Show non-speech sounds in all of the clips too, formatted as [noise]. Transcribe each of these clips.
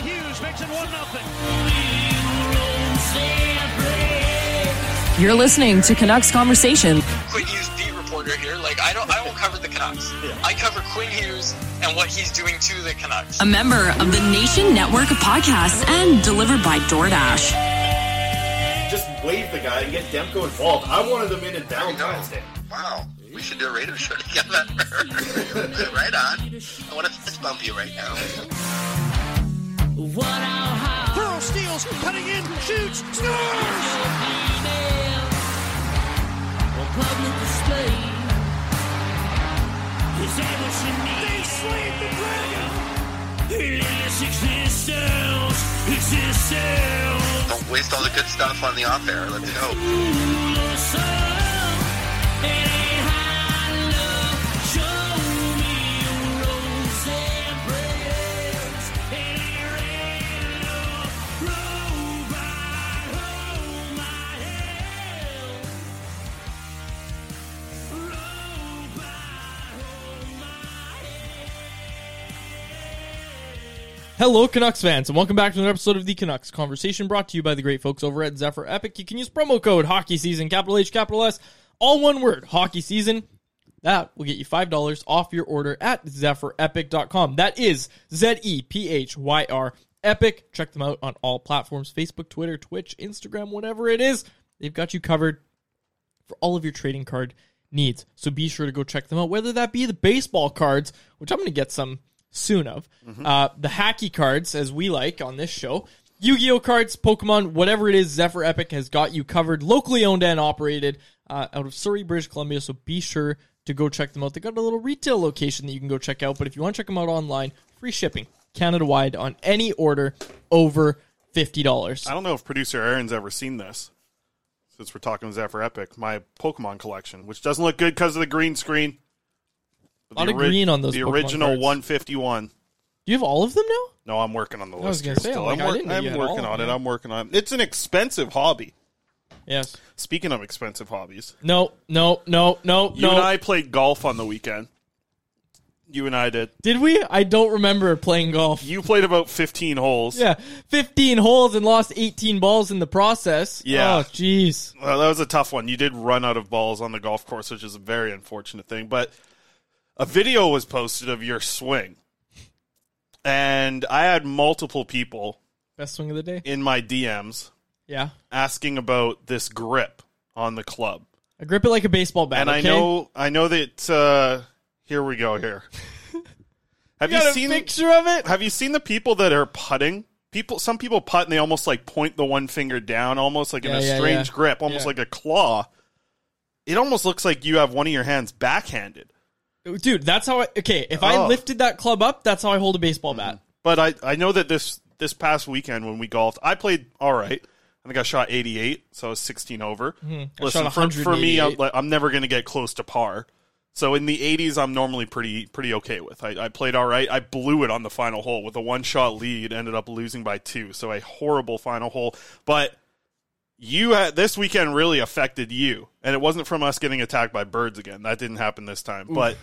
Hughes makes it 1 0. You're listening to Canucks Conversation. Quinn Hughes beat reporter here. Like I don't, I won't cover the Canucks. I cover Quinn Hughes and what he's doing to the Canucks. A member of the Nation Network of Podcasts and delivered by DoorDash. just wave the guy and get Demko involved. I wanted them in in Valentine's Day. Wow, we should do a radio show [laughs] together. [laughs] right on. I want to fist bump you right now. Pearl steals, cutting in, shoots, scores! Slayed the dragon! Don't waste all the good stuff on the off air. Let's go. Hello, Canucks fans, and welcome back to another episode of the Canucks Conversation brought to you by the great folks over at Zephyr Epic. You can use promo code Hockey Season, capital H, capital S, all one word, Hockey Season. That will get you $5 off your order at zephyrepic.com. That is Z E P H Y R Epic. Check them out on all platforms Facebook, Twitter, Twitch, Instagram, whatever it is. They've got you covered for all of your trading card needs. So be sure to go check them out, whether that be the baseball cards, which I'm going to get some soon of, uh, the hacky cards, as we like on this show, Yu Gi Oh cards, Pokemon, whatever it is, Zephyr Epic has got you covered, locally owned and operated uh, out of Surrey, British Columbia. So be sure to go check them out. They got a little retail location that you can go check out, but if you want to check them out online, free shipping Canada wide on any order over fifty dollars. I don't know if producer Aaron's ever seen this. Since we're talking Zephyr Epic, my Pokemon collection, which doesn't look good because of the green screen. A lot of green on those The Pokemon original cards. 151. Do you have all of them now? No, I'm working on the I was list. gonna here say, still. like, I'm, I didn't know I'm you had all working of on it. them. I'm working on it. It's an expensive hobby. Yes. Speaking of expensive hobbies, No, no, no, no, you no. and I played golf on the weekend. You and I did. Did we? I don't remember playing golf. You played about 15 holes. Yeah, 15 holes and lost 18 balls in the process. Yeah. Oh, jeez. Well, that was a tough one. You did run out of balls on the golf course, which is a very unfortunate thing. But a video was posted of your swing, and I had multiple people Best swing of the day? in my DMs Yeah. asking about this grip on the club. I grip it like a baseball bat. and I know, I know that. Uh, here we go. Here, [laughs] have You you, seen? picture of it? Have you seen the people that are putting? People, some people putt and they almost like point the one finger down, almost like in a yeah, strange yeah. grip, almost Yeah. like a claw. It almost looks like you have one of your hands backhanded. Dude, that's how I. Okay, if I Oh. lifted that club up, that's how I hold a baseball bat. But I, I know that this this past weekend when we golfed, I played all right. I think I shot 88, so I was 16 over. Mm-hmm. I Listen, shot for, for me, I'm, 188. like, I'm never going to get close to par. So in the 80s, I'm normally pretty pretty okay with. I, I played all right. I blew it on the final hole with a one shot lead. Ended up losing by two. So a horrible final hole. But you had this weekend really affected you, and it wasn't from us getting attacked by birds again. That didn't happen this time. But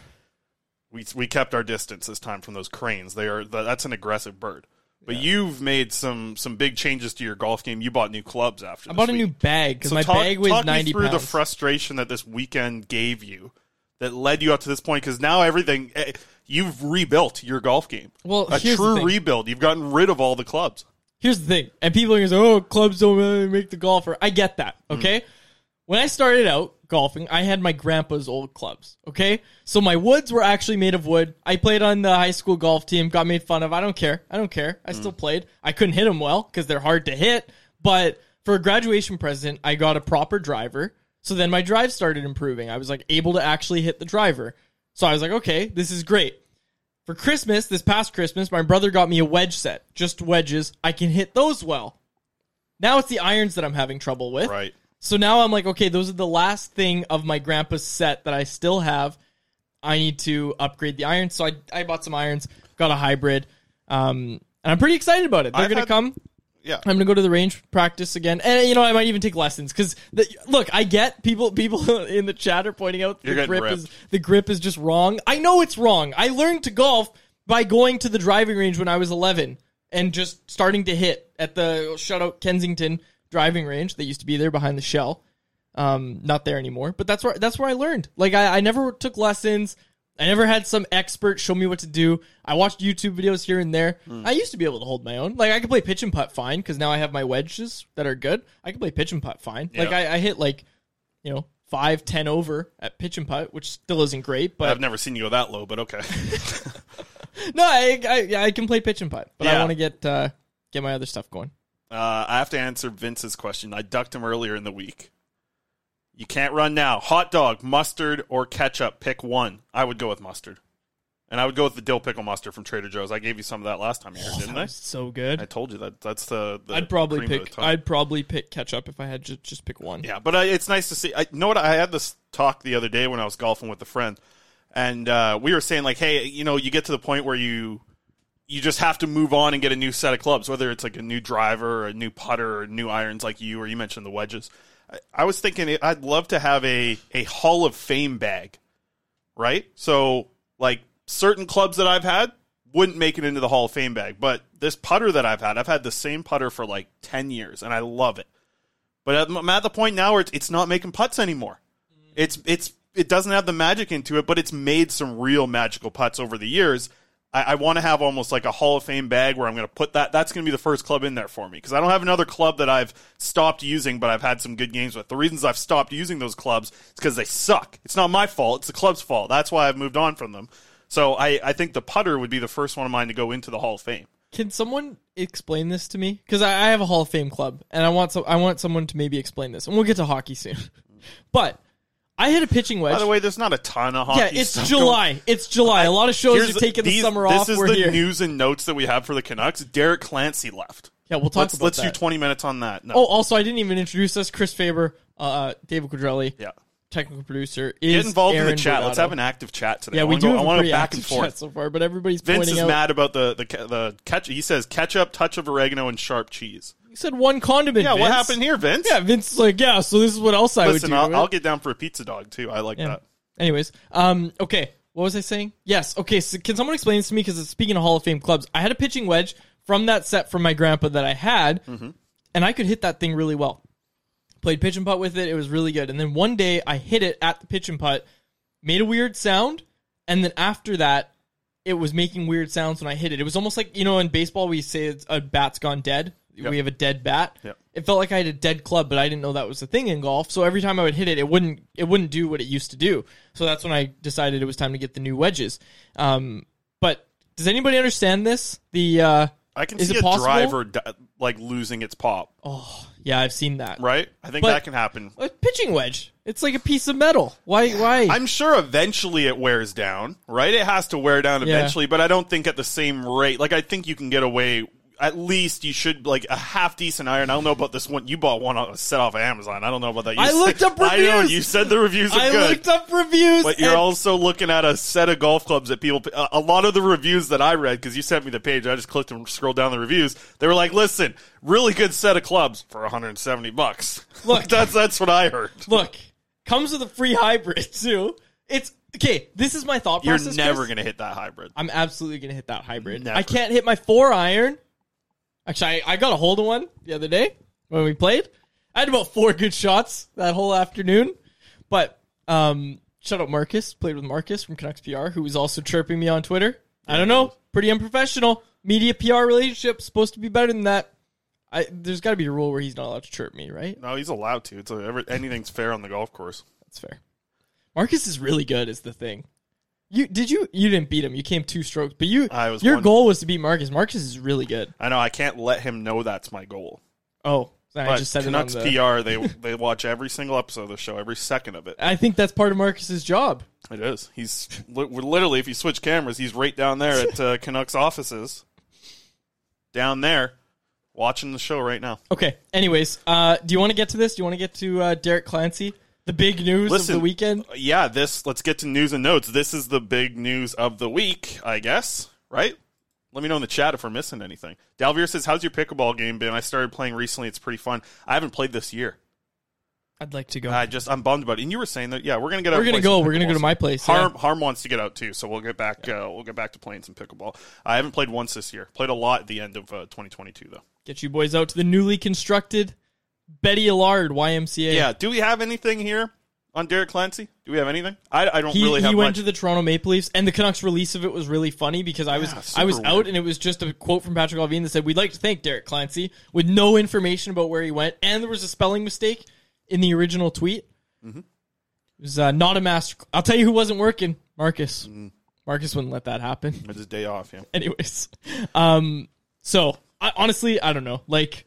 we we kept our distance this time from those cranes. They are that's an aggressive bird. But you've made some some big changes to your golf game. You bought new clubs after. I bought a new bag because So my talk, bag talk 90 me through the frustration that this weekend gave you that led you up to this point because now everything eh, you've rebuilt your golf game. Well, a true rebuild. You've gotten rid of all the clubs. Here's the thing, and people are gonna say, "Oh, clubs don't really make the golfer." I get that. Mm. Okay, when I started out golfing, I had my grandpa's old clubs. Okay, so my woods were actually made of wood. I played on the high school golf team, got made fun of. I don't care. I don't care. I Mm. still played. I couldn't hit them well because they're hard to hit. But for a graduation present, I got a proper driver. So then my drive started improving. I was like able to actually hit the driver. So I was like, okay, this is great. For Christmas, this past Christmas, my brother got me a wedge set, just wedges. I can hit those well. Now it's the irons that I'm having trouble with. Right. So now I'm like, okay, those are the last thing of my grandpa's set that I still have. I need to upgrade the irons. So I, I bought some irons, got a hybrid, um, and I'm pretty excited about it. They're I've gonna had- come. Yeah. I'm gonna go to the range practice again, and you know I might even take lessons because look, I get people people [laughs] in the chat are pointing out the grip is the grip is just wrong. I know it's wrong. I learned to golf by going to the driving range when I was 11 and just starting to hit at the shutout Kensington driving range that used to be there behind the shell. Um, not there anymore, but that's where that's where I learned. Like I, I never took lessons. I never had some expert show me what to do. I watched YouTube videos here and there. Hmm. I used to be able to hold my own. Like I could play pitch and putt fine because now I have my wedges that are good. I can play pitch and putt fine. Like I, I hit like, you know, five ten over at pitch and putt, which still isn't great. But I've never seen you go that low, but okay. [laughs] no, I, I yeah, I can play pitch and putt. But I want to get uh, get my other stuff going. Uh, I have to answer Vince's question. I ducked him earlier in the week. You can't run now. Hot dog, mustard, or ketchup. Pick one. I would go with mustard. And I would go with the dill pickle mustard from Trader Joe's. I gave you some of that last time here, didn't I? So good. I told you that. That's the. the I'd probably cream of the pick. I'd probably pick ketchup if I had to just pick one. Yeah, but I, it's nice to see. I you know what I had this talk the other day when I was golfing with a friend, and uh, we were saying like, hey, you know, you get to the point where you you just have to move on and get a new set of clubs, whether it's like a new driver or a new putter or new irons, like you or you mentioned the wedges. I, was thinking I'd love to have a a Hall of Fame bag, right? So like certain clubs that I've had wouldn't make it into the Hall of Fame bag, but this putter that I've had, I've had the same putter for like ten years, and I love it. But I'm- at the point now where it's, it's not making putts anymore. It's it's it doesn't have the magic into it, but it's made some real magical putts over the years. I, I want to have almost like a Hall of Fame bag where I'm going to put that. That's going to be the first club in there for me because I don't have another club that I've stopped using, but I've had some good games with. The reasons I've stopped using those clubs is because they suck. It's not my fault. It's the club's fault. That's why I've moved on from them. So I, I think the putter would be the first one of mine to go into the Hall of Fame. Can someone explain this to me? Because I, I have a Hall of Fame club, and I want some. I want someone to maybe explain this, and we'll get to hockey soon. [laughs] but I hit a pitching wedge. By the way, there's not a ton of hockey. yeah, it's July. going- It's July. A lot of shows are taking the these- summer this off. is We're the here. news and notes that we have for the Canucks. Derek Clancey left. Yeah, we'll talk let's about let's do 20 minutes on that. No. Oh, also, I didn't even introduce us. Chris Faber, uh, David Quadrelli. yeah. technical producer, is Get involved in the chat. Let's have an active chat today. Yeah, I we wanna do go- I want to back and forth. so far, but everybody's Vince is out. mad about the the the ketchup. He says ketchup, touch of oregano, and sharp cheese. Said one condiment. Yeah, what Vince. happened here, Vince? Yeah, Vince is like, yeah. So this is what else I Listen, would do. I'll, I'll get down for a pizza dog too. I like Yeah. that. Anyways, um, okay. What was I saying? Yes. Okay. So can someone explain this to me? Because speaking of Hall of Fame clubs, I had a pitching wedge from that set from my grandpa that I had, Mm-hmm. and I could hit that thing really well. Played pitch and putt with it. It was really good. And then one day I hit it at the pitch and putt, made a weird sound, and then after that, it was making weird sounds when I hit it. It was almost like you know in baseball we say it's a bat's gone dead. Yep. We have a dead bat. Yep. It felt like I had a dead club, but I didn't know that was a thing in golf. So every time I would hit it, it wouldn't it wouldn't do what it used to do. So that's when I decided it was time to get the new wedges. Um, but does anybody understand this? The uh, I can Is see it a possible? driver di- like losing its pop. Oh yeah, I've seen that. Right? I think But- that can happen. A pitching wedge. It's like a piece of metal. Why? Why? I'm sure eventually it wears down, right? It has to wear down Yeah. eventually, but I don't think at the same rate. Like I think you can get away. At least you should like a half decent iron. I don't know about this one. You bought one on a set off of Amazon. I don't know about that. You I said- looked up [laughs] I know reviews. you said the reviews are I good. looked up reviews. But you're also looking at a set of golf clubs that people. A, a lot of the reviews that I read because you sent me the page, I just clicked and scrolled down the reviews. They were like, "Listen, really good set of clubs for 170 bucks." [laughs] Look. that's that's what I heard. look comes with a free hybrid [laughs] too. It's okay. This is my thought process. You're never Chris. gonna hit that hybrid. I'm absolutely gonna hit that hybrid. Never. I can't hit my four iron. Actually, I, I got a hold of one the other day when we played. I had about four good shots that whole afternoon. But um, shout out Marcus. Played with Marcus from Canucks PR, who was also chirping me on Twitter. I don't know. Pretty unprofessional. Media PR relationship supposed to be better than that. I, there's got to be a rule where he's not allowed to chirp me, right? No, he's allowed to. It's a, every, anything's fair on the golf course. That's fair. Marcus is really good. Is the thing. You did you you didn't beat him. You came two strokes, but you I was your one- goal was to beat Marcus. Marcus is really good. I know I can't let him know that's my goal. Oh, I But just said Canucks it on the, PR, they [laughs] they watch every single episode of the show, every second of it. I think that's part of Marcus's job. It is. He's li- literally, if you switch cameras, he's right down there at uh, Canucks offices, down there, watching the show right now. Okay. Anyways, uh, do you want to get to this? Do you want to get to uh, Derek Clancey, the big news Listen, of the weekend? Yeah, this. Let's get to news and notes. This is the big news of the week, I guess. Right? Let me know in the chat if we're missing anything. Dalvier says, "How's your pickleball game been? I started playing recently. It's pretty fun. I haven't played this year. I'd like to go. I just I'm bummed about it. And you were saying that, yeah, we're gonna get out. We're gonna go. We're gonna go to my place, Harm yeah. Harm wants to get out too, so we'll get back. Uh, we'll get back to playing some pickleball. I haven't played once this year. Played a lot at the end of uh, 2022 though. Get you boys out to the newly constructed Bettie Allard YMCA. Yeah. Do we have anything here on Derek Clancey? Do we have anything? I, I don't He, really he went much. to the Toronto Maple Leafs, and the Canucks release of it was really funny because I was Yeah, I was super out, and it was just a quote from Patrik Allvin that said, "We'd like to thank Derek Clancey," with no information about where he went, and there was a spelling mistake in the original tweet. Mm-hmm. It was uh, not a master. I'll tell you who wasn't working, Marcus. Mm. Marcus wouldn't let that happen. It's his day off. Yeah. Anyways, [laughs] um, so I, honestly, I don't know. Like,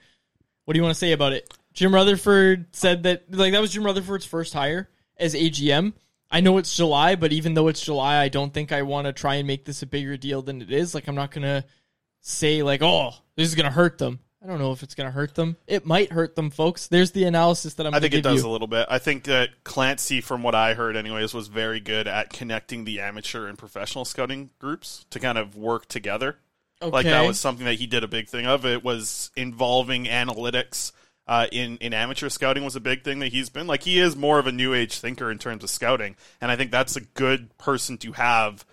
what do you want to say about it? Jim Rutherford said that like that was Jim Rutherford's first hire as AGM. I know it's July, but even though it's July, I don't think I want to try and make this a bigger deal than it is. Like, I'm not gonna say like, oh, this is gonna hurt them. I don't know if it's gonna hurt them. It might hurt them, folks. There's the analysis that I'm. I think it does you. a little bit. I think that Clancey, from what I heard, anyways, was very good at connecting the amateur and professional scouting groups to kind of work together. Like that was something that he did a big thing of. It was involving analytics uh, in in amateur scouting was a big thing that he's been like. He is more of a new age thinker in terms of scouting, and I think that's a good person to have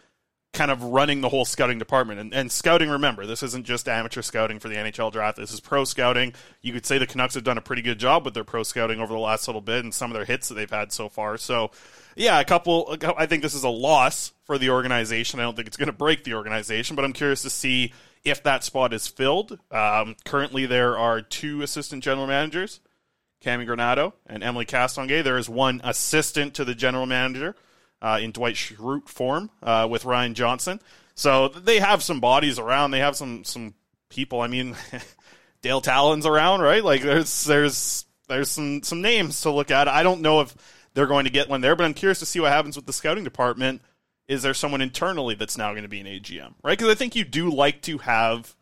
kind of running the whole scouting department. And, and scouting, remember, this isn't just amateur scouting for the NHL draft. This is pro scouting. You could say the Canucks have done a pretty good job with their pro scouting over the last little bit and some of their hits that they've had so far. So, yeah, a couple. I think this is a loss for the organization. I don't think it's going to break the organization, but I'm curious to see if that spot is filled. Um, currently, there are two assistant general managers. Cammi Granato and Émilie Castonguay. There is one assistant to the general manager uh, in Dwight Schrute form uh, with Ryan Johnson. So they have some bodies around. They have some some people. I mean, [laughs] Dale Tallon's around, right? Like there's there's there's some some names to look at. I don't know if they're going to get one there, but I'm curious to see what happens with the scouting department. Is there someone internally that's now going to be an AGM, right? Because I think you do like to have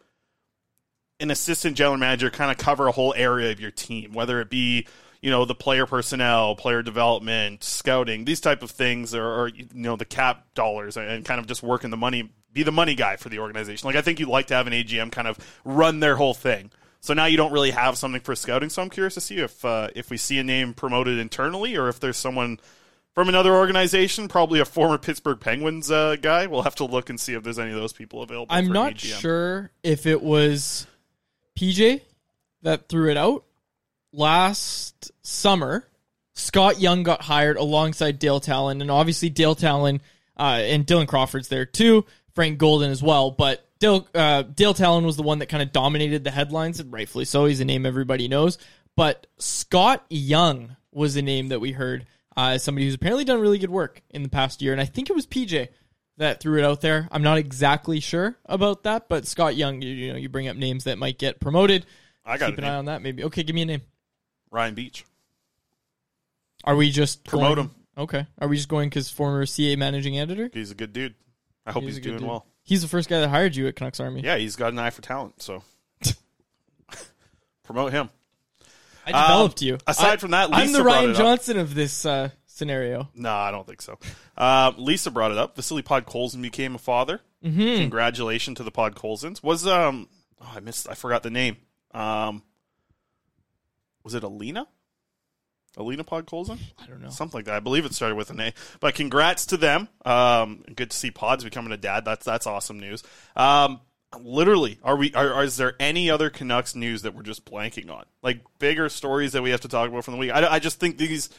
an assistant general manager kind of cover a whole area of your team, whether it be you know the player personnel, player development, scouting, these type of things, or, or you know the cap dollars, and kind of just working the money, be the money guy for the organization. Like I think you'd like to have an AGM kind of run their whole thing. So now you don't really have something for scouting. So I'm curious to see if uh, if we see a name promoted internally, or if there's someone from another organization, probably a former Pittsburgh Penguins uh, guy. We'll have to look and see if there's any of those people available. I'm not sure if it was PJ that threw it out last summer. Scott Young got hired alongside Dale Tallon, and obviously Dale Tallon uh, and Dylan Crawford's there too. Frank Golden as well, but Dale uh, Dale Tallon was the one that kind of dominated the headlines, and rightfully so. He's a name everybody knows. But Scott Young was a name that we heard uh, as somebody who's apparently done really good work in the past year, and I think it was PJ that threw it out there. I'm not exactly sure about that, but Scott Young, you, you know, you bring up names that might get promoted. I got Keep an name. eye on that, maybe. Okay, give me a name. Ryan Biech. Are we just Promote going- him. Okay. Are we just going because former CA managing editor? He's a good dude. I hope he's, good doing dude. well. He's the first guy that hired you at Canucks Army. Yeah, he's got an eye for talent. So [laughs] promote him. I developed Um, you. aside I- from that, I'm the Ryan. Johnson of this uh, scenario. No, I don't think so. Uh, Lisa brought it up. Vasily Podkolzin became a father. Mm-hmm. Congratulations to the Podkolzins. Was um oh, I missed I forgot the name. Um was it Alina? Alina Podkolzin? I don't know. Something like that. I believe it started with an A. But congrats to them. Um, good to see Pods becoming a dad. That's that's awesome news. Um, literally, are we? Are, are- is there any other Canucks news that we're just blanking on? Like bigger stories that we have to talk about from the week? I, I just think these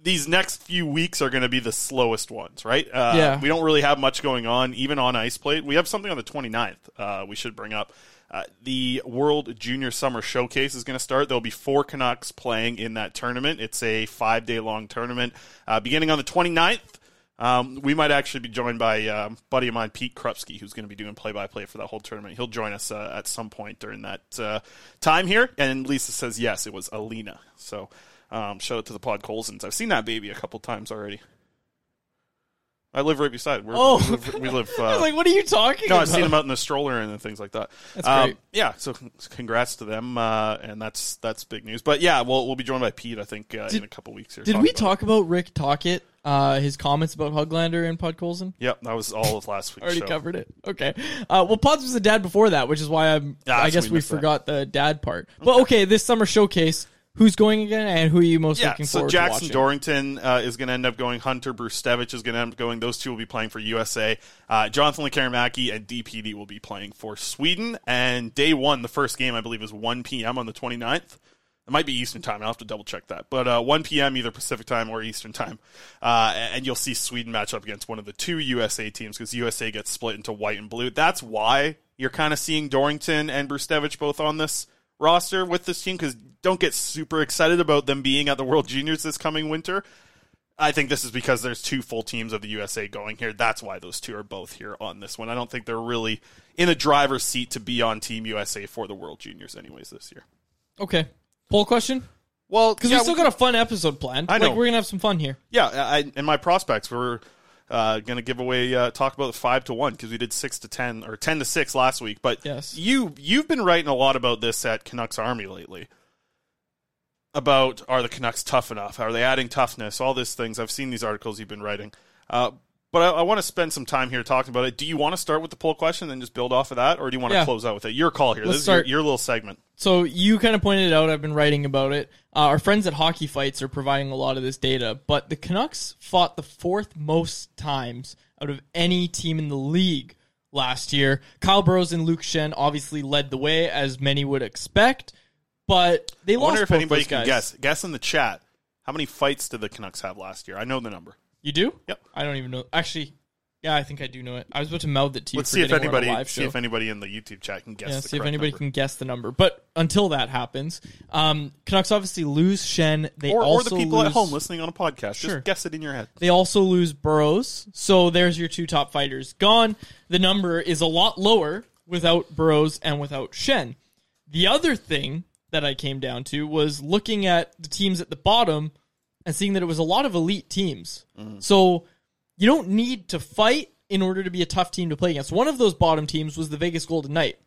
these next few weeks are going to be the slowest ones, right? Uh, Yeah. We don't really have much going on, even on ice plate. We have something on the 29th uh, we should bring up. Uh, the World Junior Summer Showcase is going to start. There'll be four Canucks playing in that tournament. It's a five day long tournament uh, beginning on the 29th. Um, we might actually be joined by um, buddy of mine, Pete Krupski, who's going to be doing play by play for that whole tournament. He'll join us uh, at some point during that uh, time here. And Lisa says, yes, it was Alina. So um, shout out to the Podkolzins. I've seen that baby a couple times already. I live right beside. We're, Oh. we live. We live I [laughs] uh, was like, what are you talking no, about? I've seen them out in the stroller and things like that. That's Um, great. Yeah, so congrats to them, uh, and that's that's big news. But yeah, we'll we'll be joined by Pete, I think, uh, in a couple weeks here. Did we about talk about Rick Tocchet, uh, his comments about Höglander and Podkolzin? Yep, that was all of last week's Already show. covered it. Okay. Uh, well, Pods was a dad before that, which is why I'm. Yeah, I guess we we, missed that. forgot the dad part. But okay, this summer showcase. Who's going again, and who are you most Yeah, looking so forward Jackson to watching? Dorrington uh, is going to end up going. Hunter Brzustewicz is going to end up going. Those two will be playing for USA. Uh, Jonathan Lekkerimäki and DPD will be playing for Sweden. And day one, the first game, I believe, is 1 p.m. on the 29th. It might be Eastern time. I'll have to double check that. But uh, 1 p.m. either Pacific time or Eastern time. Uh, and you'll see Sweden match up against one of the two USA teams because USA gets split into white and blue. That's why you're kind of seeing Dorrington and Brzustewicz both on this roster with this team because don't get super excited about them being at the World Juniors this coming winter. I think this is because there's two full teams of the USA going here. That's why those two are both here on this one. I don't think they're really in a driver's seat to be on Team USA for the World Juniors, anyways, this year. Okay. Poll question? Well, Because yeah, we still got a fun episode planned. I know. Like, we're going to have some fun here. yeah, I, and my prospects were uh, going to give away uh, talk about the five to one because we did six to ten or ten to six last week. But Yes. you you've been writing a lot about this at Canucks Army lately. About are the Canucks tough enough? Are they adding toughness? All these things. I've seen these articles you've been writing. Uh, but I, I want to spend some time here talking about it. Do you want to start with the poll question and then just build off of that, or do you want Yeah. to close out with it? Your call here. Let's this is your, start. your little segment. So you kind of pointed it out. I've been writing about it. Uh, our friends at Hockey Fights are providing a lot of this data, but the Canucks fought the fourth most times out of any team in the league last year. Kyle Burroughs and Luke Schenn obviously led the way, as many would expect, but they I lost wonder if both anybody those can guys. guess. Guess in the chat. How many fights did the Canucks have last year? I know the number. You do? Yep. I don't even know. Actually, yeah, I think I do know it. I was about to mouth it to you. Let's see if forgetting we're on a anybody see if anybody in the YouTube chat can guess. Yeah, see if anybody number. can guess the number. But until that happens, um, Canucks obviously lose Schenn. They or, or the people lose, at home listening on a podcast. Sure. Just guess it in your head. They also lose Burroughs. So there's your two top fighters gone. The number is a lot lower without Burroughs and without Schenn. The other thing that I came down to was looking at the teams at the bottom and seeing that it was a lot of elite teams. Mm-hmm. So you don't need to fight in order to be a tough team to play against. One of those bottom teams was the Vegas Golden Knight.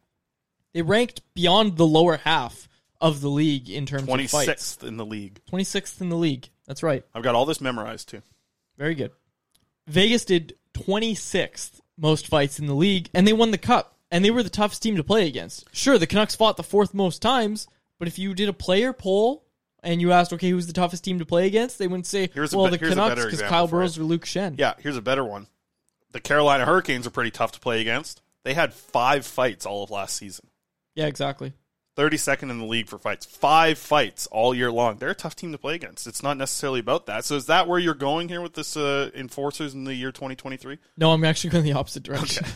They ranked beyond the lower half of the league in terms Twenty of fights. sixth in the league. 26th in the league. That's right. I've got all this memorized too. Very good. Vegas did 26th most fights in the league, and they won the cup. And they were the toughest team to play against. Sure, the Canucks fought the fourth most times, but if you did a player poll and you asked, okay, who's the toughest team to play against, they wouldn't say, Here's well, be- the Canucks because Kyle Burroughs or Luke Schenn. Yeah, here's a better one. The Carolina Hurricanes are pretty tough to play against. They had five fights all of last season. Yeah, exactly. 32nd in the league for fights. Five fights all year long. They're a tough team to play against. It's not necessarily about that. So is that where you're going here with this uh, enforcers in the year 2023? No, I'm actually going the opposite direction. [laughs]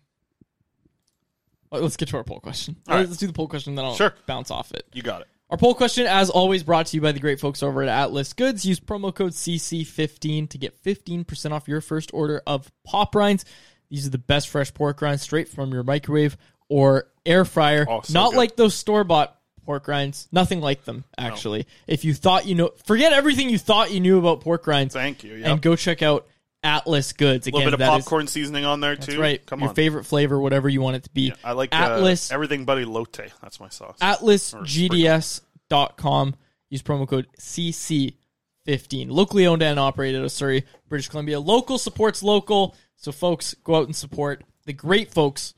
Well, let's get to our poll question. All right. Let's do the poll question, then I'll Sure. bounce off it. You got it. Our poll question, as always, brought to you by the great folks over at Atlas Goods. Use promo code CC15 to get 15% off your first order of pop rinds. These are the best fresh pork rinds straight from your microwave or air fryer. Oh, so Not good. like those store bought pork rinds. Nothing like them, actually. If you thought you know, forget everything you thought you knew about pork rinds. Thank you. Yep. And go check out Atlas Goods. A Again, little bit of that is- popcorn seasoning on there too. right. Come on. your on. favorite flavor, whatever you want it to be. I like Atlas uh, everything buddy lotte. That's my sauce. atlasgds.com. Use promo code CC15. Locally owned and operated Surrey, British Columbia. Local supports local. So, folks, go out and support the great folks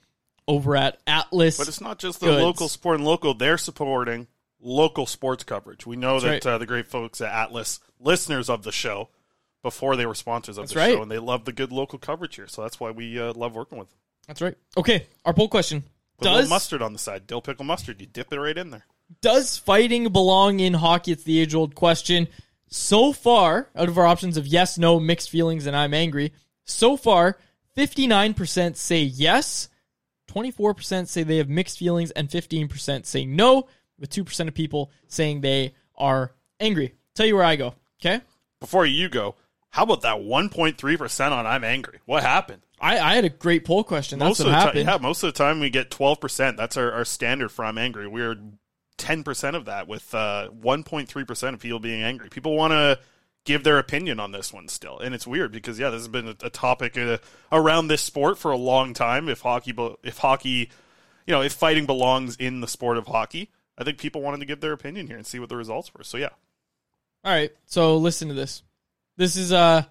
over at Atlas. But it's not just the Goods. local supporting local; they're supporting local sports coverage. We know That's that right. uh, the great folks at Atlas, listeners of the show, before they were sponsors of That's the right. show, and they love the good local coverage here. So that's why we uh, love working with them. That's right. Okay, our poll question. Put a little Does, mustard on the side, dill pickle mustard. You dip it right in there. does fighting belong in hockey? It's the age old question. So far, out of our options of yes, no, mixed feelings, and I'm angry, so far, 59% say yes, 24% say they have mixed feelings, and 15% say no, with 2% of people saying they are angry. Tell you where I go, okay? Before you go, how about that 1.3 percent on I'm angry? What happened? I, I had a great poll question. That's most what of the happened. time, yeah, most of the time we get 12 percent. That's our, our standard for I'm angry. We're 10 percent of that, with uh, 1.3 percent of people being angry. People want to give their opinion on this one still, and it's weird because yeah, this has been a, a topic uh, around this sport for a long time. If hockey, if hockey, you know, if fighting belongs in the sport of hockey, I think people wanted to give their opinion here and see what the results were. So yeah, All right, so listen to this. This is uh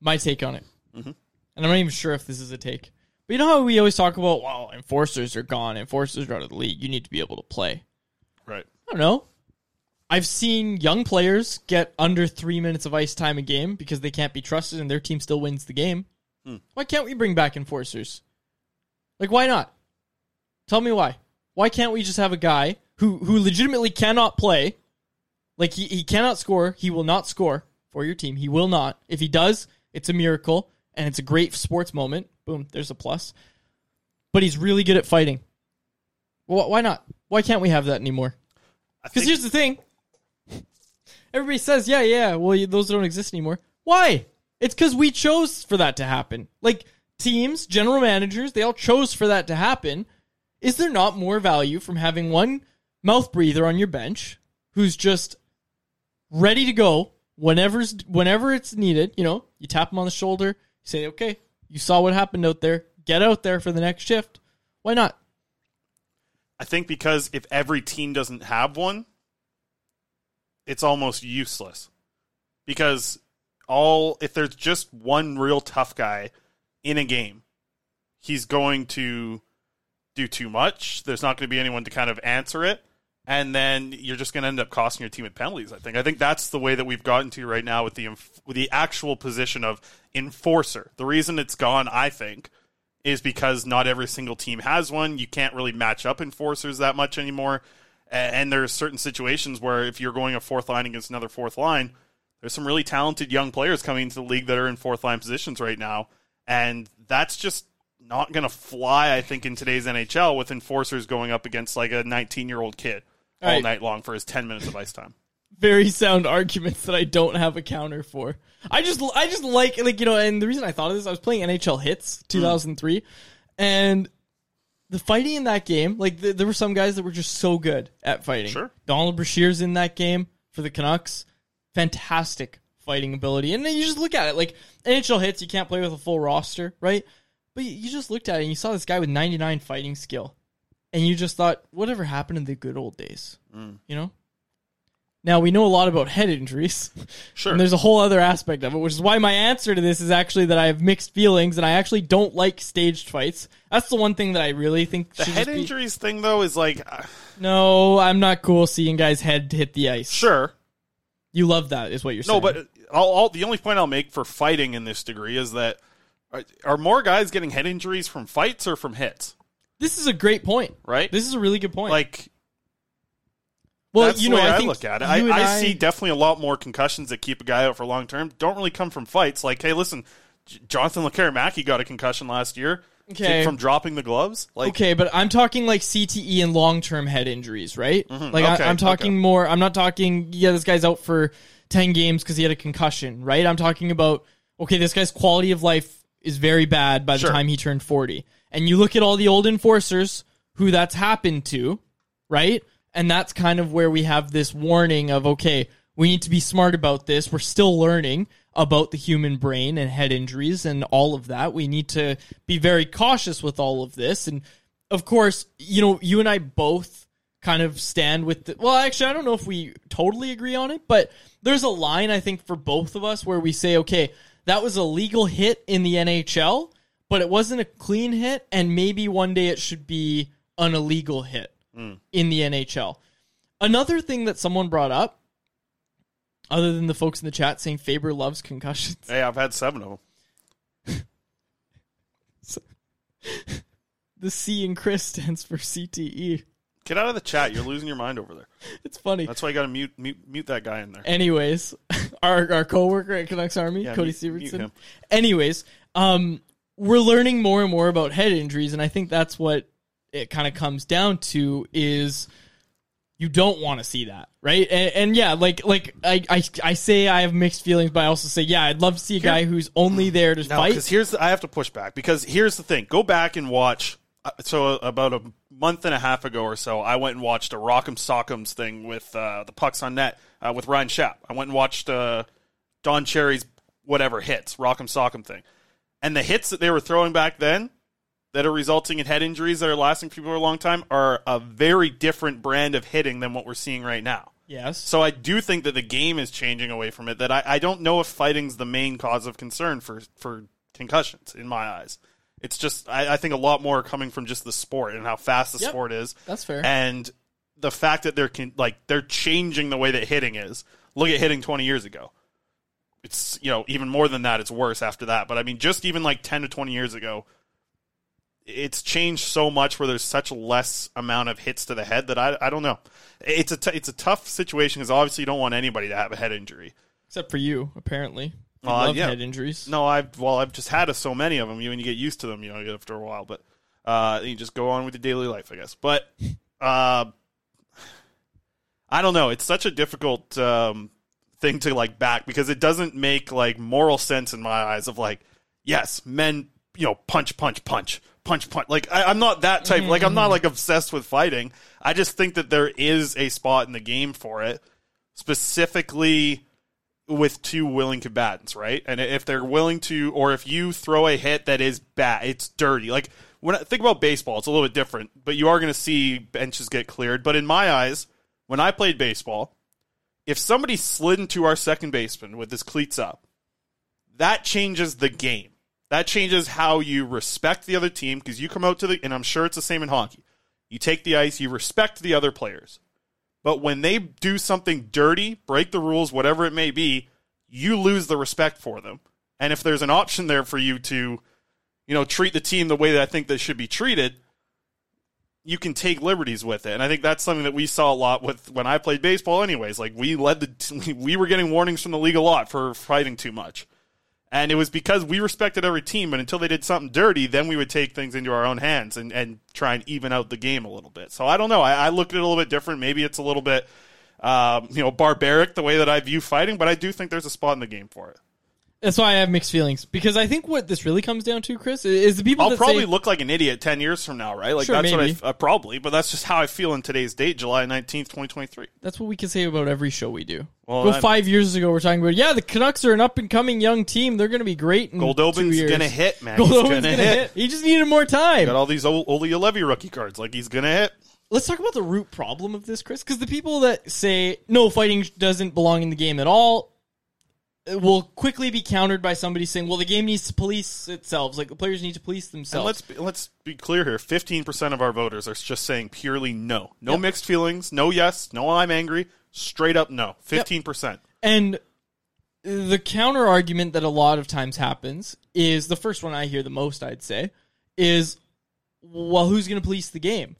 my take on it, Mhm. and I'm not even sure if this is a take. But you know how we always talk about, well, enforcers are gone, enforcers are out of the league. You need to be able to play. right. I don't know. I've seen young players get under three minutes of ice time a game because they can't be trusted, and their team still wins the game. Hmm. Why can't we bring back enforcers? Like, why not? Tell me why. Why can't we just have a guy who who legitimately cannot play? Like he, he cannot score. He will not score for your team. He will not. If he does, it's a miracle and it's a great sports moment. Boom, there's a plus. But he's really good at fighting. Well, why not? Why can't we have that anymore? Because think- here's the thing. everybody says, yeah, yeah, well, those don't exist anymore. Why? It's because we chose for that to happen. Like teams, general managers, they all chose for that to happen. Is there not more value from having one mouth breather on your bench who's just ready to go whenever's whenever it's needed? You know, you tap him on the shoulder, say, "Okay, you saw what happened out there. Get out there for the next shift." Why not? I think because if every team doesn't have one, it's almost useless. Because all if there's just one real tough guy in a game, he's going to do too much. There's not going to be anyone to kind of answer it. And then you're just going to end up costing your team at penalties. I think. I think that's the way that we've gotten to right now with the with the actual position of enforcer. The reason it's gone, I think, is because not every single team has one. You can't really match up enforcers that much anymore. And there's certain situations where if you're going a fourth line against another fourth line, there's some really talented young players coming into the league that are in fourth line positions right now. And that's just not going to fly, I think, in today's NHL with enforcers going up against like a 19 year old kid all Right. night long for his 10 minutes of ice time. very sound arguments that I don't have a counter for. I just I just like like you know, and the reason I thought of this, I was playing NHL Hitz mm. 2003, and the fighting in that game, like th- there were some guys that were just so good at fighting. Sure. Donald Brashear's in that game for the Canucks, fantastic fighting ability, and then you just look at it like NHL Hitz, you can't play with a full roster, right? But you- you just looked at it and you saw this guy with 99 fighting skill, and you just thought, whatever happened in the good old days, you know? Now we know a lot about head injuries. [laughs] Sure. And there's a whole other aspect of it, which is why my answer to this is actually that I have mixed feelings and I actually don't like staged fights. That's the one thing that I really think The should head be- injuries thing, though, is like, uh, No, I'm not cool seeing guys' head hit the ice. sure. You love that, is what you're saying. No, but I'll, I'll, the only point I'll make for fighting in this degree is that are, are more guys getting head injuries from fights or from hits? This is a great point. Right? This is a really good point. Like, well, that's you the know, way I, I, look at it. I, and I see definitely a lot more concussions that keep a guy out for long term. Don't really come from fights. Like, hey, listen, J- Jonathan Lekkerimäki got a concussion last year Okay. from dropping the gloves. Like, okay, but I'm talking like CTE and long term head injuries, right? Mhm, Like okay, I, I'm talking okay. more. I'm not talking. Yeah, this guy's out for ten games because he had a concussion, right? I'm talking about okay, this guy's quality of life is very bad by the Sure. time he turned 40, and you look at all the old enforcers who that's happened to, right? And that's kind of where we have this warning of okay, we need to be smart about this. We're still learning about the human brain and head injuries and all of that. We need to be very cautious with all of this. And of course, you know, you and I both kind of stand with the, well, actually, I don't know if we totally agree on it, but there's a line I think for both of us where we say, okay, that was a legal hit in the NHL, but it wasn't a clean hit, and maybe one day it should be an illegal hit in the NHL. Another thing that someone brought up, other than the folks in the chat saying Faber loves concussions, hey, I've had seven of them. [laughs] the C in Chris stands for CTE. Get out of the chat. You're losing your mind over there. It's funny. That's why you got to mute, mute mute that guy in there. Anyways, [laughs] our our coworker at Canucks Army, Yeah, Cody mute- mute Severson. him. Anyways, um, we're learning more and more about head injuries, and I think that's what it kind of comes down to is you don't want to see that, right? And, and yeah, like like I, I I say I have mixed feelings, but I also say yeah, I'd love to see a guy who's only there to No, fight. because here's the, I have to push back because here's the thing. Go back and watch. uh, So about a month and a half ago or so, I went and watched a Rock'em Sock'em's thing with uh, the pucks on net uh, with Ryan Schapp. I went and watched uh, Don Cherry's whatever hits Rock'em Sock'em thing, and the hits that they were throwing back then that are resulting in head injuries that are lasting people for a long time are a very different brand of hitting than what we're seeing right now. yes, So I do think that the game is changing away from it. That I, I don't know if fighting's the main cause of concern for for concussions in my eyes. It's just I, I think a lot more coming from just the sport and how fast the Yep, sport is. that's fair. And the fact that they're con- like they're changing the way that hitting is. Look at hitting twenty years ago. It's you know even more than that. It's worse after that. But I mean, just even like ten to twenty years ago, it's changed so much where there's such less amount of hits to the head that I, I don't know. It's a t- it's a tough situation because obviously you don't want anybody to have a head injury. except for you apparently. You Uh, love yeah. head injuries. No, I've well I've just had so many of them. You and you get used to them, you know, after a while. But uh, you just go on with your daily life, I guess. But [laughs] uh, I don't know. It's such a difficult um, thing to like back because it doesn't make like moral sense in my eyes of like yes men you know punch punch punch punch punch like I, i'm not that type like i'm not like obsessed with fighting i just think that there is a spot in the game for it specifically with two willing combatants right and if they're willing to or if you throw a hit that is bad it's dirty like when I think about baseball it's a little bit different but you are going to see benches get cleared but in my eyes when i played baseball if somebody slid into our second baseman with his cleats up, that changes the game. That changes how you respect the other team because you come out to the, and I'm sure it's the same in hockey. You take the ice, you respect the other players. But when they do something dirty, break the rules, whatever it may be, you lose the respect for them. And if there's an option there for you to, you know, treat the team the way that I think they should be treated, you can take liberties with it. And I think that's something that we saw a lot with when I played baseball anyways. Like we led the [laughs] we were getting warnings from the league a lot for fighting too much. And it was because we respected every team, but until they did something dirty, then we would take things into our own hands and, and try and even out the game a little bit. So I don't know. I, I look at it a little bit different. Maybe it's a little bit, um, you know, barbaric the way that I view fighting, but I do think there's a spot in the game for it. That's why I have mixed feelings because I think what this really comes down to, Chris, is the people. I'll probably say, look like an idiot ten years from now, right? Like Sure, that's maybe. what I uh, probably, but that's just how I feel in today's date, July nineteenth, twenty twenty three. That's what we can say about every show we do. Well, Go five years ago, we're talking about yeah, the Canucks are an up and coming young team. They're going to be great. In Goldobin's years. gonna hit, man. He's Goldobin's gonna gonna hit. hit. He just needed more time. Got all these old Olli Juolevi rookie cards, like he's gonna hit. Let's talk about the root problem of this, Chris, because the people that say no, fighting doesn't belong in the game at all will quickly be countered by somebody saying, "Well, the game needs to police itself. Like the players need to police And themselves." let's be, let's be clear here: fifteen percent of our voters are just saying purely no, no Yep. mixed feelings, no yes, no I'm angry, straight up no. Fifteen percent. And the counter argument that a lot of times happens is the first one I hear the most, I'd say, is well, who's going to police the game?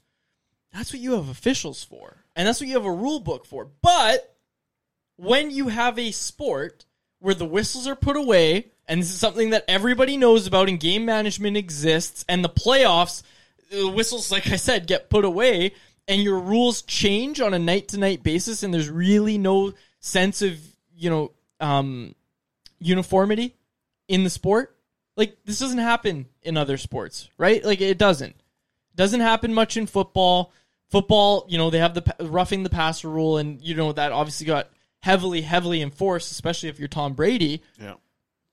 That's what you have officials for. And that's what you have a rule book for. But when you have a sport where the whistles are put away, and this is something that everybody knows about, and game management exists, and the playoffs, the whistles, like I said, get put away, and your rules change on a night to night basis, and there's really no sense of, you know, um, uniformity in the sport. Like, this doesn't happen in other sports, right? Like, it doesn't. Doesn't happen much in football. Football, you know, they have the roughing the passer rule, and, you know, that obviously got heavily, heavily enforced, especially if you're Tom Brady. Yeah.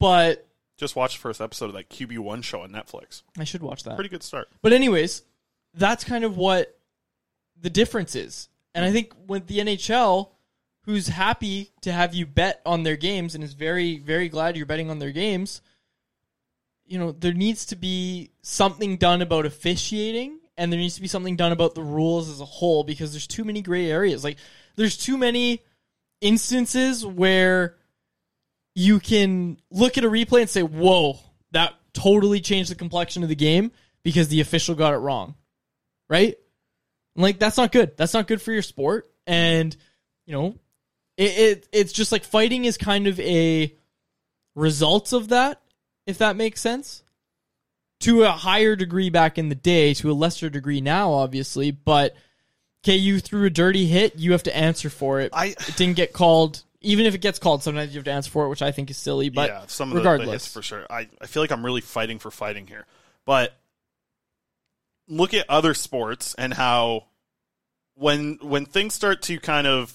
But Just watch the first episode of that QB one show on Netflix. I should watch that. Pretty good start. But anyways, that's kind of what the difference is. And I think with the NHL, who's happy to have you bet on their games and is very, very glad you're betting on their games, you know, there needs to be something done about officiating and there needs to be something done about the rules as a whole because there's too many gray areas. Like there's too many instances where you can look at a replay and say, "Whoa, that totally changed the complexion of the game because the official got it wrong." Right? Like that's not good. That's not good for your sport. And you know, it, it it's just like fighting is kind of a result of that, if that makes sense. To a higher degree back in the day, to a lesser degree now, obviously, but you threw a dirty hit, you have to answer for it. I it didn't get called. Even if it gets called, sometimes you have to answer for it, which I think is silly. But yeah, some of the, regardless, the hits for sure. I, I feel like I'm really fighting for fighting here. But look at other sports and how when when things start to kind of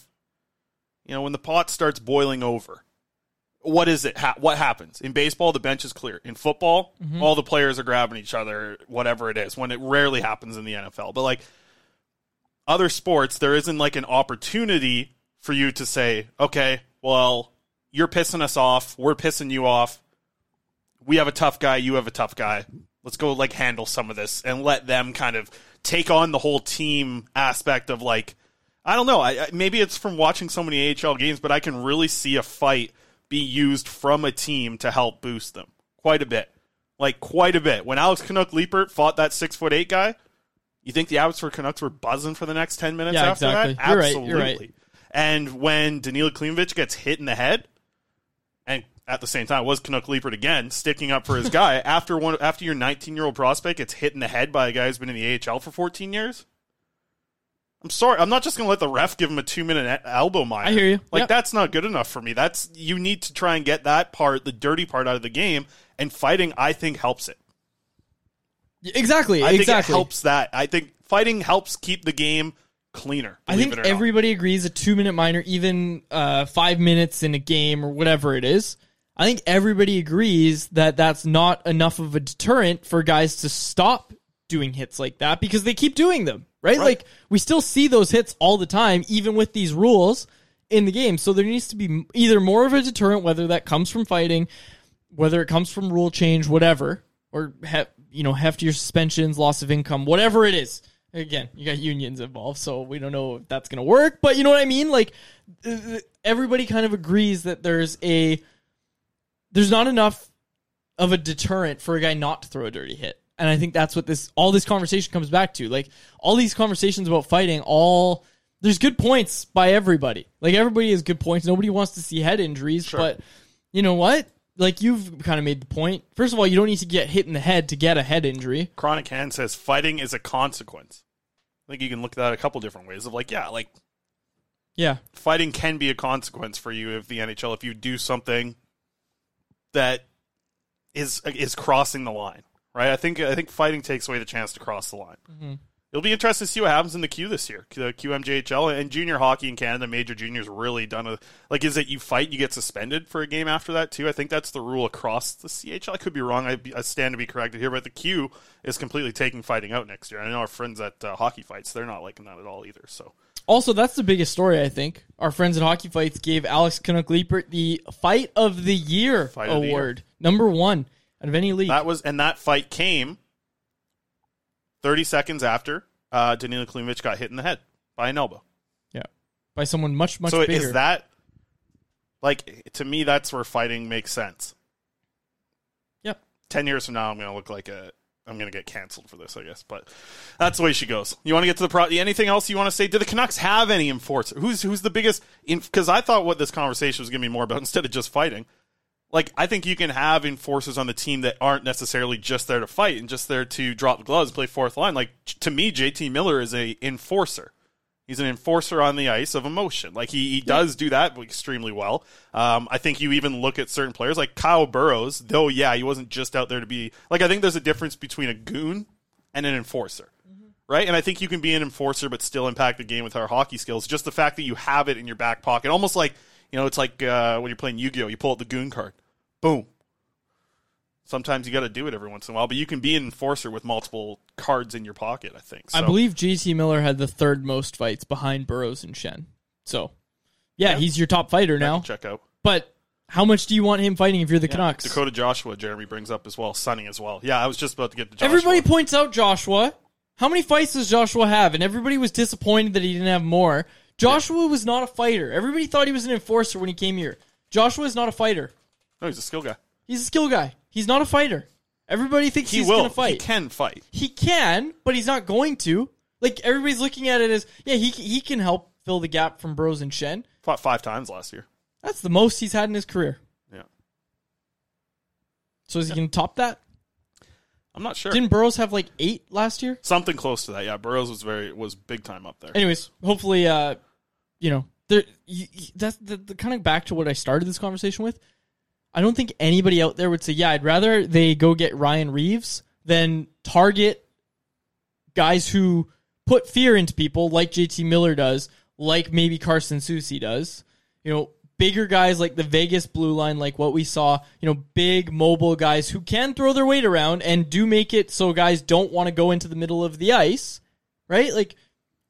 you know when the pot starts boiling over what is it ha- what happens in baseball the bench is clear in football Mhm. all the players are grabbing each other whatever it is when it rarely happens in the NFL but like other sports there isn't like an opportunity for you to say okay well you're pissing us off we're pissing you off we have a tough guy, you have a tough guy. Let's go like handle some of this and let them kind of take on the whole team aspect of like I don't know. I, maybe it's from watching so many AHL games, but I can really see a fight be used from a team to help boost them quite a bit, like quite a bit. When Alex Kannok Leipert fought that six foot eight guy, you think the Abbotsford Canucks were buzzing for the next ten minutes Yeah, after exactly. that? You're right, Absolutely. you're right. And when Danila Klimovich gets hit in the head, and at the same time was Kannok Leipert again sticking up for his [laughs] guy after one after your 19 year old prospect gets hit in the head by a guy who's been in the AHL for 14 years. I'm sorry. I'm not just going to let the ref give him a two minute elbow minor. I hear you. Like Yep. that's not good enough for me. That's you need to try and get that part, the dirty part, out of the game. And fighting, I think, helps it. Exactly. I think exactly. it helps that. I think fighting helps keep the game cleaner. I think or not. everybody agrees a two minute minor, even uh, five minutes in a game or whatever it is. I think everybody agrees that that's not enough of a deterrent for guys to stop doing hits like that because they keep doing them, right? Right. Like we still see those hits all the time, even with these rules in the game. So there needs to be either more of a deterrent, whether that comes from fighting, whether it comes from rule change, whatever, or he- you know heftier suspensions, loss of income, whatever it is. Again, you got unions involved, so we don't know if that's going to work. But you know what I mean? Like uh, everybody kind of agrees that there's a there's not enough of a deterrent for a guy not to throw a dirty hit. And I think that's what this all this conversation comes back to. Like all these conversations about fighting, all there's good points by everybody. Like everybody has good points. Nobody wants to see head injuries, but you know what? Like you've kind of made the point. First of all, you don't need to get hit in the head to get a head injury. Chronic Hand says fighting is a consequence. I think you can look at that a couple different ways. Of like, yeah, like Yeah. fighting can be a consequence for you if the NHL if you do something that is is crossing the line, right? I think I think fighting takes away the chance to cross the line. Mhm. It'll be interesting to see what happens in the Q this year, the QMJHL and junior hockey in Canada. Major juniors really done a like. Is it you fight, you get suspended for a game after that too? I think that's the rule across the CHL. I could be wrong. I, I stand to be corrected here, but the Q is completely taking fighting out next year. I know our friends at uh, Hockey Fights; they're not liking that at all either. So Also, that's the biggest story, I think. Our friends at Hockey Fights gave Alex Kannok Leipert the Fight of the Year Fight of the Year. award. Number one out of any league. That was and that fight came 30 seconds after uh, Danila Klimovich got hit in the head by an elbow. yeah. By someone much, much so bigger. is that like to me? That's where fighting makes sense. Yep. Ten years from now, I'm going to look like a. I'm going to get canceled for this, I guess. But that's the way she goes. You want to get to the pro? Anything else you want to say? Do the Canucks have any enforcer? Who's who's the biggest? Because I thought what this conversation was to be more about [laughs] instead of just fighting. Like I think you can have enforcers on the team that aren't necessarily just there to fight and just there to drop gloves, play fourth line. Like to me, JT Miller is a enforcer. He's an enforcer on the ice of emotion. Like he, he does do that extremely well. Um, I think you even look at certain players like Kyle Burroughs, though, yeah, he wasn't just out there to be like, I think there's a difference between a goon and an enforcer. Right? And I think you can be an enforcer but still impact the game with our hockey skills. Just the fact that you have it in your back pocket, almost like, you know, it's like uh, when you're playing Yu Gi Oh! You pull out the goon card. Boom. Sometimes you got to do it every once in a while, but you can be an enforcer with multiple cards in your pocket, I think. I believe JT Miller had the third most fights behind Burroughs and Schenn. So, yeah, Yeah. he's your top fighter now. check out. But how much do you want him fighting if you're the Canucks? Dakota Joshua, Jeremy brings up as well. Sunny as well. Yeah, I was just about to get to Joshua. Everybody points out Joshua. How many fights does Joshua have? And everybody was disappointed that he didn't have more. Joshua was not a fighter. Everybody thought he was an enforcer when he came here. Joshua is not a fighter. No, he's a skill guy. He's a skill guy. He's not a fighter. Everybody thinks He he's will. going to fight. He can fight. He can, but he's not going to. Like everybody's looking at it as, yeah, he he can help fill the gap from Bros and Schenn. Fought five times last year. That's the most he's had in his career. Yeah. So is he going to top that? I'm not sure. Didn't Burroughs have like eight last year? Something close to that. Yeah, Burroughs was very was big time up there. Anyways, hopefully, uh, you know, there. You, you- that's the, the kind of back to what I started this conversation with. I don't think anybody out there would say, "Yeah, I'd rather they go get Ryan Reaves than target guys who put fear into people like JT Miller does, like maybe Carson Soucy does." You know, bigger guys like the Vegas blue line, like what we saw. You know, big mobile guys who can throw their weight around and do make it so guys don't want to go into the middle of the ice, right? Like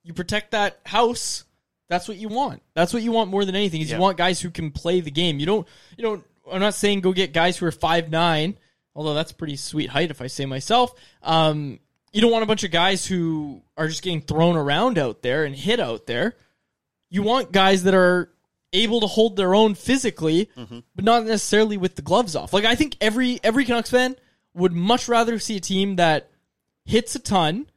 you protect that house. That's what you want. That's what you want more than anything. Is Yeah. you want guys who can play the game. You don't. You don't. I'm not saying go get guys who are five nine, although that's a pretty sweet height if I say myself. Um, you don't want a bunch of guys who are just getting thrown around out there and hit out there. You want guys that are able to hold their own physically, but not necessarily with the gloves off. Like I think every every Canucks fan would much rather see a team that hits a ton,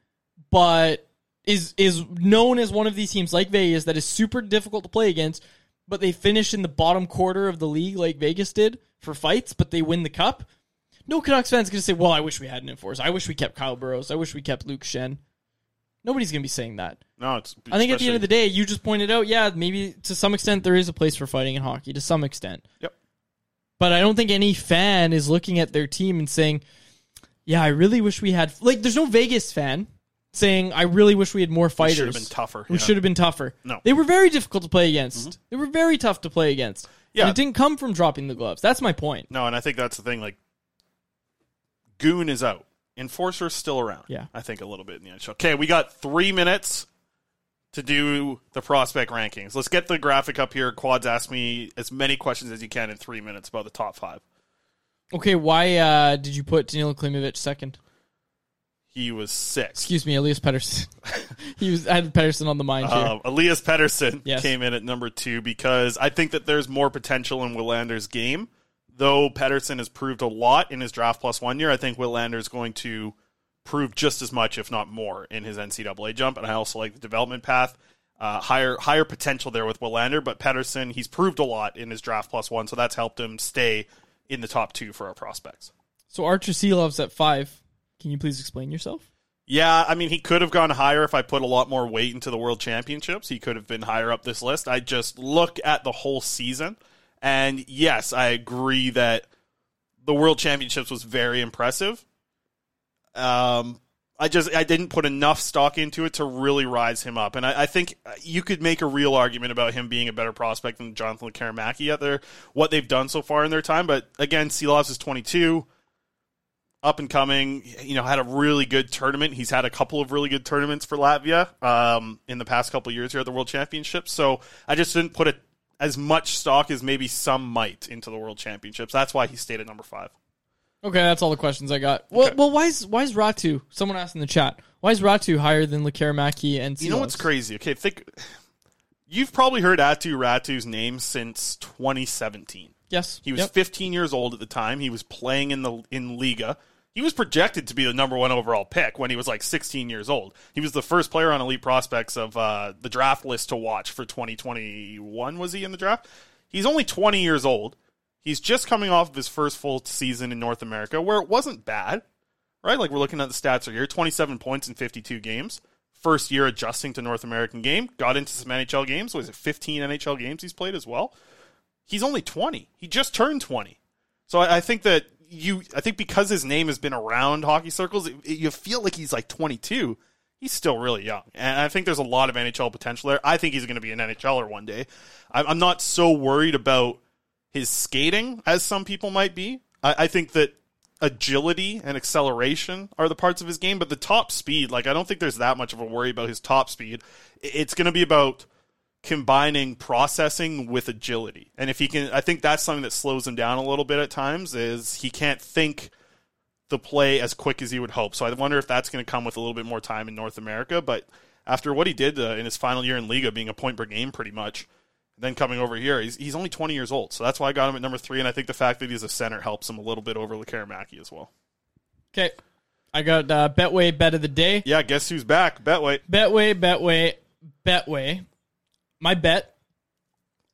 but is is known as one of these teams like Vegas that is super difficult to play against, but they finish in the bottom quarter of the league like Vegas did for fights, but they win the cup. No Canucks fans going to say, "Well, I wish we had an enforcer. I wish we kept Kyle Burroughs. I wish we kept Luke Schenn." Nobody's going to be saying that. No, it's. I think at the end of the day, you just pointed out, yeah, maybe to some extent there is a place for fighting in hockey, to some extent. Yep. But I don't think any fan is looking at their team and saying, yeah, I really wish we had. Like, there's no Vegas fan saying, I really wish we had more fighters. should have been tougher, We yeah. should have been tougher. No. They were very difficult to play against. They were very tough to play against. Yeah. And it didn't come from dropping the gloves. That's my point. No, and I think that's the thing. Like, Goon is out. Enforcer's still around. Yeah. I think a little bit in the NHL. Okay, we got three minutes to do the prospect rankings. Let's get the graphic up here. Quads ask me as many questions as you can in three minutes about the top five. Okay, why uh, did you put Danilo Klimovich second? He was six. Excuse me, Elias Pettersson. [laughs] he was I had Pettersson on the mind here. Um, Elias Pettersson Yes. came in at number two because I think that there's more potential in Willander's game. Though Pettersson has proved a lot in his draft plus one year, I think Willander is going to prove just as much, if not more, in his NCAA jump. And I also like the development path. Uh, higher higher potential there with Willander, but Pettersson, he's proved a lot in his draft plus one, so that's helped him stay in the top two for our prospects. So Arturs Silovs' at five. Can you please explain yourself? Yeah, I mean, he could have gone higher if I put a lot more weight into the World Championships. He could have been higher up this list. I just look at the whole season, and yes, I agree that the World Championships was very impressive. Um, I just I didn't put enough stock into it to really rise him up, and I, I think you could make a real argument about him being a better prospect than Jonathan Lekkerimäki at their what they've done so far in their time. But again, Silovs is twenty two up and coming. You know, had a really good tournament. He's had a couple of really good tournaments for Latvia um, in the past couple of years here at the World Championships. So I just didn't put it as much stock as maybe some might into the World Championships. That's why he stayed at number five. Okay, that's all the questions I got. Well, well, why is why is Räty? Someone asked in the chat. Why is Räty higher than Lekkerimäki and? You know what's crazy? Okay, think you've probably heard Aatu Räty's name since 2017. Yes, He was Yep. 15 years old at the time. He was playing in the in Liiga. He was projected to be the number one overall pick when he was like 16 years old. He was the first player on Elite Prospects of uh, the draft list to watch for 2021. Was he in the draft? He's only 20 years old. He's just coming off of his first full season in North America, where it wasn't bad, right? Like we're looking at the stats right here: 27 points in 52 games. First year adjusting to North American game. Got into some NHL games. Was it 15 NHL games he's played as well? He's only 20. He just turned 20. So I, I think that you, I think because his name has been around hockey circles, it, it- you feel like he's like 22. He's still really young. And I think there's a lot of NHL potential there. I think he's going to be an NHLer one day. I'm, I'm not so worried about his skating as some people might be. I, I think that agility and acceleration are the parts of his game, but the top speed, like, I don't think there's that much of a worry about his top speed. I- It's going to be about combining processing with agility. And if he can, I think that's something that slows him down a little bit at times. Is he can't think the play as quick as he would hope. So I wonder if that's going to come with a little bit more time in North America. But after what he did uh, in his final year in Liiga, being a point per game pretty much, then coming over here, he's he's only 20 years old. So that's why I got him at number three. And I think the fact that he's a center helps him a little bit over Lekkerimäki as well. Okay, I got uh, Betway bet of the day. Yeah, guess who's back? Betway. Betway, Betway, Betway. My bet.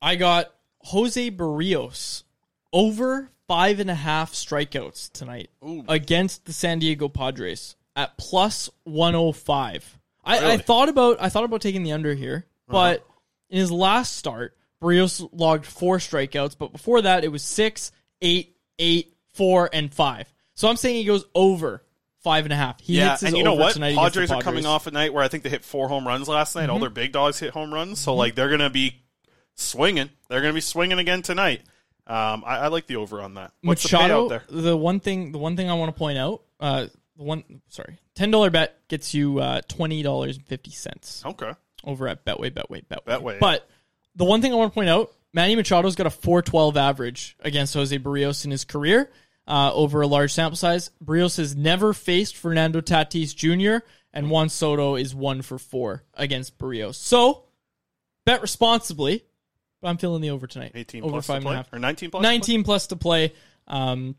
I got Jose Berrios over five and a half strikeouts tonight against the San Diego Padres at plus one hundred five. I, I thought about I thought about taking the under here, uh-huh. but in his last start, Berrios logged four strikeouts. But before that, it was six, eight, eight, four, and five. So I'm saying he goes over five and a half. He yeah, hits his and you know what? the Padres are coming off a night where I think they hit four home runs last night. All Mhm. their big dogs hit home runs, so Mhm. like they're gonna be swinging. They're gonna be swinging again tonight. Um, I, I like the over on that. What's Machado, the payout there? the one thing, the one thing I want to point out, uh, the one, sorry, ten dollar bet gets you uh, twenty dollars and fifty cents. Okay. Over at Betway, Betway, Betway. Betway. But the one thing I want to point out, Manny Machado's got a four twelve average against Jose Berrios in his career. Uh, over a large sample size, Berrios has never faced Fernando Tatis Jr. and Juan Soto is one for four against Berrios. So bet responsibly, but I'm feeling the over tonight. 18 over plus five to and a half Or 19 plus to play? 19 plus to play. Um,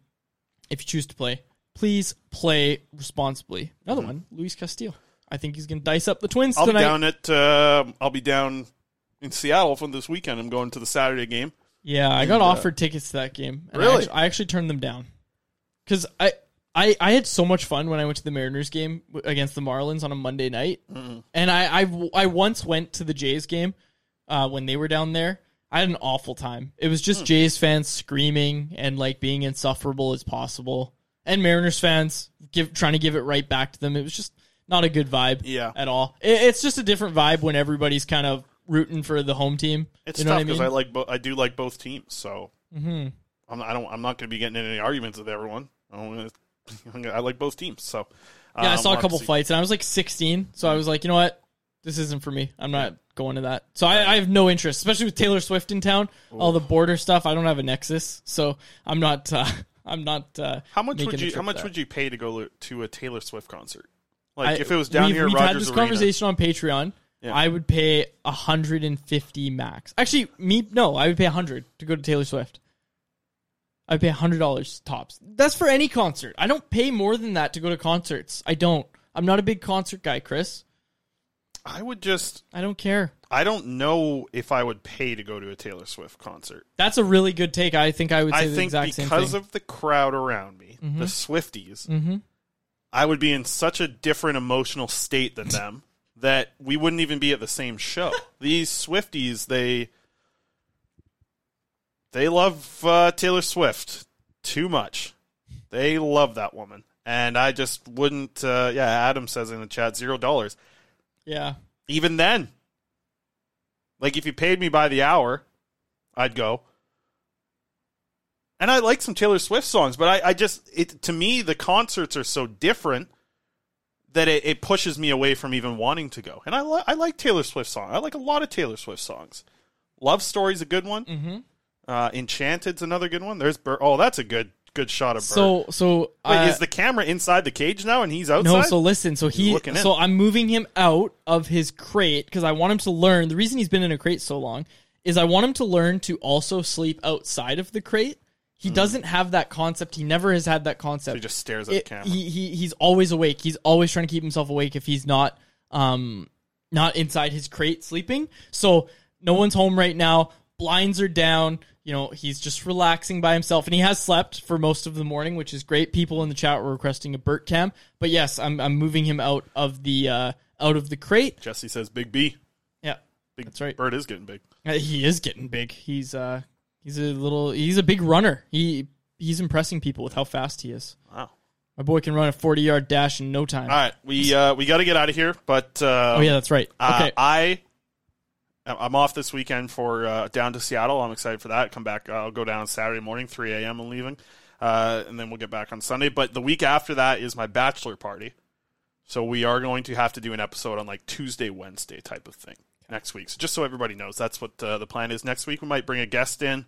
if you choose to play, please play responsibly. Another Mm-hmm. one, Luis Castillo. I think he's going to dice up the Twins I'll tonight. be down at uh, I'll be down in Seattle for this weekend. I'm going to the Saturday game. Yeah, I got And, uh, offered tickets to that game. and I Really? actually, I actually turned them down because I I, I had so much fun when I went to the Mariners game against the Marlins on a Monday night, and I, I I once went to the Jays game uh, when they were down there. I had an awful time. It was just Jays fans screaming and like being insufferable as possible, and Mariners fans give trying to give it right back to them. It was just not a good vibe, Yeah. at all. It, it's just a different vibe when everybody's kind of rooting for the home team. It's you know tough what I because mean? I, like bo- I do like both teams, so Mhm. I'm not, I don't I'm not going to be getting in any arguments with everyone. I, wanna- [laughs] I like both teams, so Yeah, I um, saw a couple fights, and I was like 16, so I was like, you know what, this isn't for me. I'm not going to that. So I, I have no interest, especially with Taylor Swift in town. All the border stuff, I don't have a nexus, so I'm not. Uh, [laughs] I'm not. Uh, How much would you How much would you pay to go to a Taylor Swift concert? Like I- if it was down we've, here, we've Rogers had this Arena. conversation on Patreon. Yeah. I would pay 150 max. Actually, me no, I would pay 100 to go to Taylor Swift. I'd pay $100 tops. That's for any concert. I don't pay more than that to go to concerts. I don't. I'm not a big concert guy, Chris. I would just. I don't care. I don't know if I would pay to go to a Taylor Swift concert. That's a really good take. I think I would say I the think exact same because of the crowd around me, Mhm. the Swifties, Mhm. I would be in such a different emotional state than them [laughs] that we wouldn't even be at the same show. [laughs] These Swifties, they they love uh, Taylor Swift too much. They love that woman, and I just wouldn't. Uh, yeah, Adam says in the chat, zero dollars. yeah. Even then, like if you paid me by the hour, I'd go. And I like some Taylor Swift songs, but I, I just it to me the concerts are so different that it, it pushes me away from even wanting to go. And I li- I like Taylor Swift songs. I like a lot of Taylor Swift songs. Love Story's a good one. Mm-hmm. Uh, Enchanted's another good one. There's Bert. Oh, that's a good good shot of Bert. So so Wait, uh, is the camera inside the cage now and he's outside? No, so listen, so he so I'm moving him out of his crate because I want him to learn. The reason he's been in a crate so long is I want him to learn to also sleep outside of the crate. He doesn't have that concept. He never has had that concept. Hmm. he just stares at It- the camera. He, he he's always awake. He's always trying to keep himself awake if he's not um not inside his crate sleeping. So no one's home right now. Blinds are down. You know, he's just relaxing by himself and he has slept for most of the morning, which is great. People in the chat were requesting a Burt cam. But yes, I'm I'm moving him out of the uh out of the crate. Jesse says Big B. Yeah. Big That's right. Bird is getting big. Uh, he is getting big. He's uh he's a little he's a big runner. He he's impressing people with how fast he is. Wow. My boy can run a 40 yard dash in no time. All right, we uh, we got to get out of here, but uh, Oh, yeah, that's right. uh, Okay. I I'm off this weekend for uh, down to Seattle. I'm excited for that. Come back. I'll go down Saturday morning, 3 a.m. I'm leaving, uh, and then we'll get back on Sunday. But the week after that is my bachelor party, so we are going to have to do an episode on like Tuesday, Wednesday type of thing next week. So just so everybody knows, that's what uh, the plan is. Next week we might bring a guest in.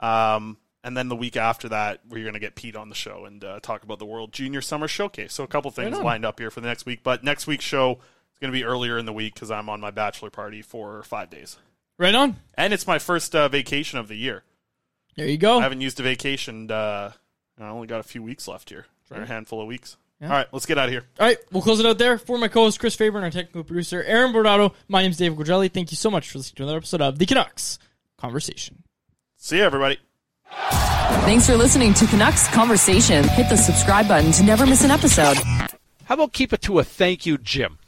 Um, and then the week after that, we're going to get Pete on the show and uh, talk about the World Junior Summer Showcase. So a couple things lined up here for the next week. But next week's show is going to be earlier in the week because I'm on my bachelor party for five days. Right on. And it's my first uh, vacation of the year. There you go. I haven't used a vacation. Uh, I only got a few weeks left here. A handful of weeks. Yeah. All right, let's get out of here. All right, we'll close it out there. For my co-host Chris Faber and our technical producer Aaron Bordato, my name is Dave Quadrelli. Thank you so much for listening to another episode of The Canucks Conversation. See you, everybody. Thanks for listening to Canucks Conversation. Hit the subscribe button to never miss an episode. How about keep it to a thank you, Jim?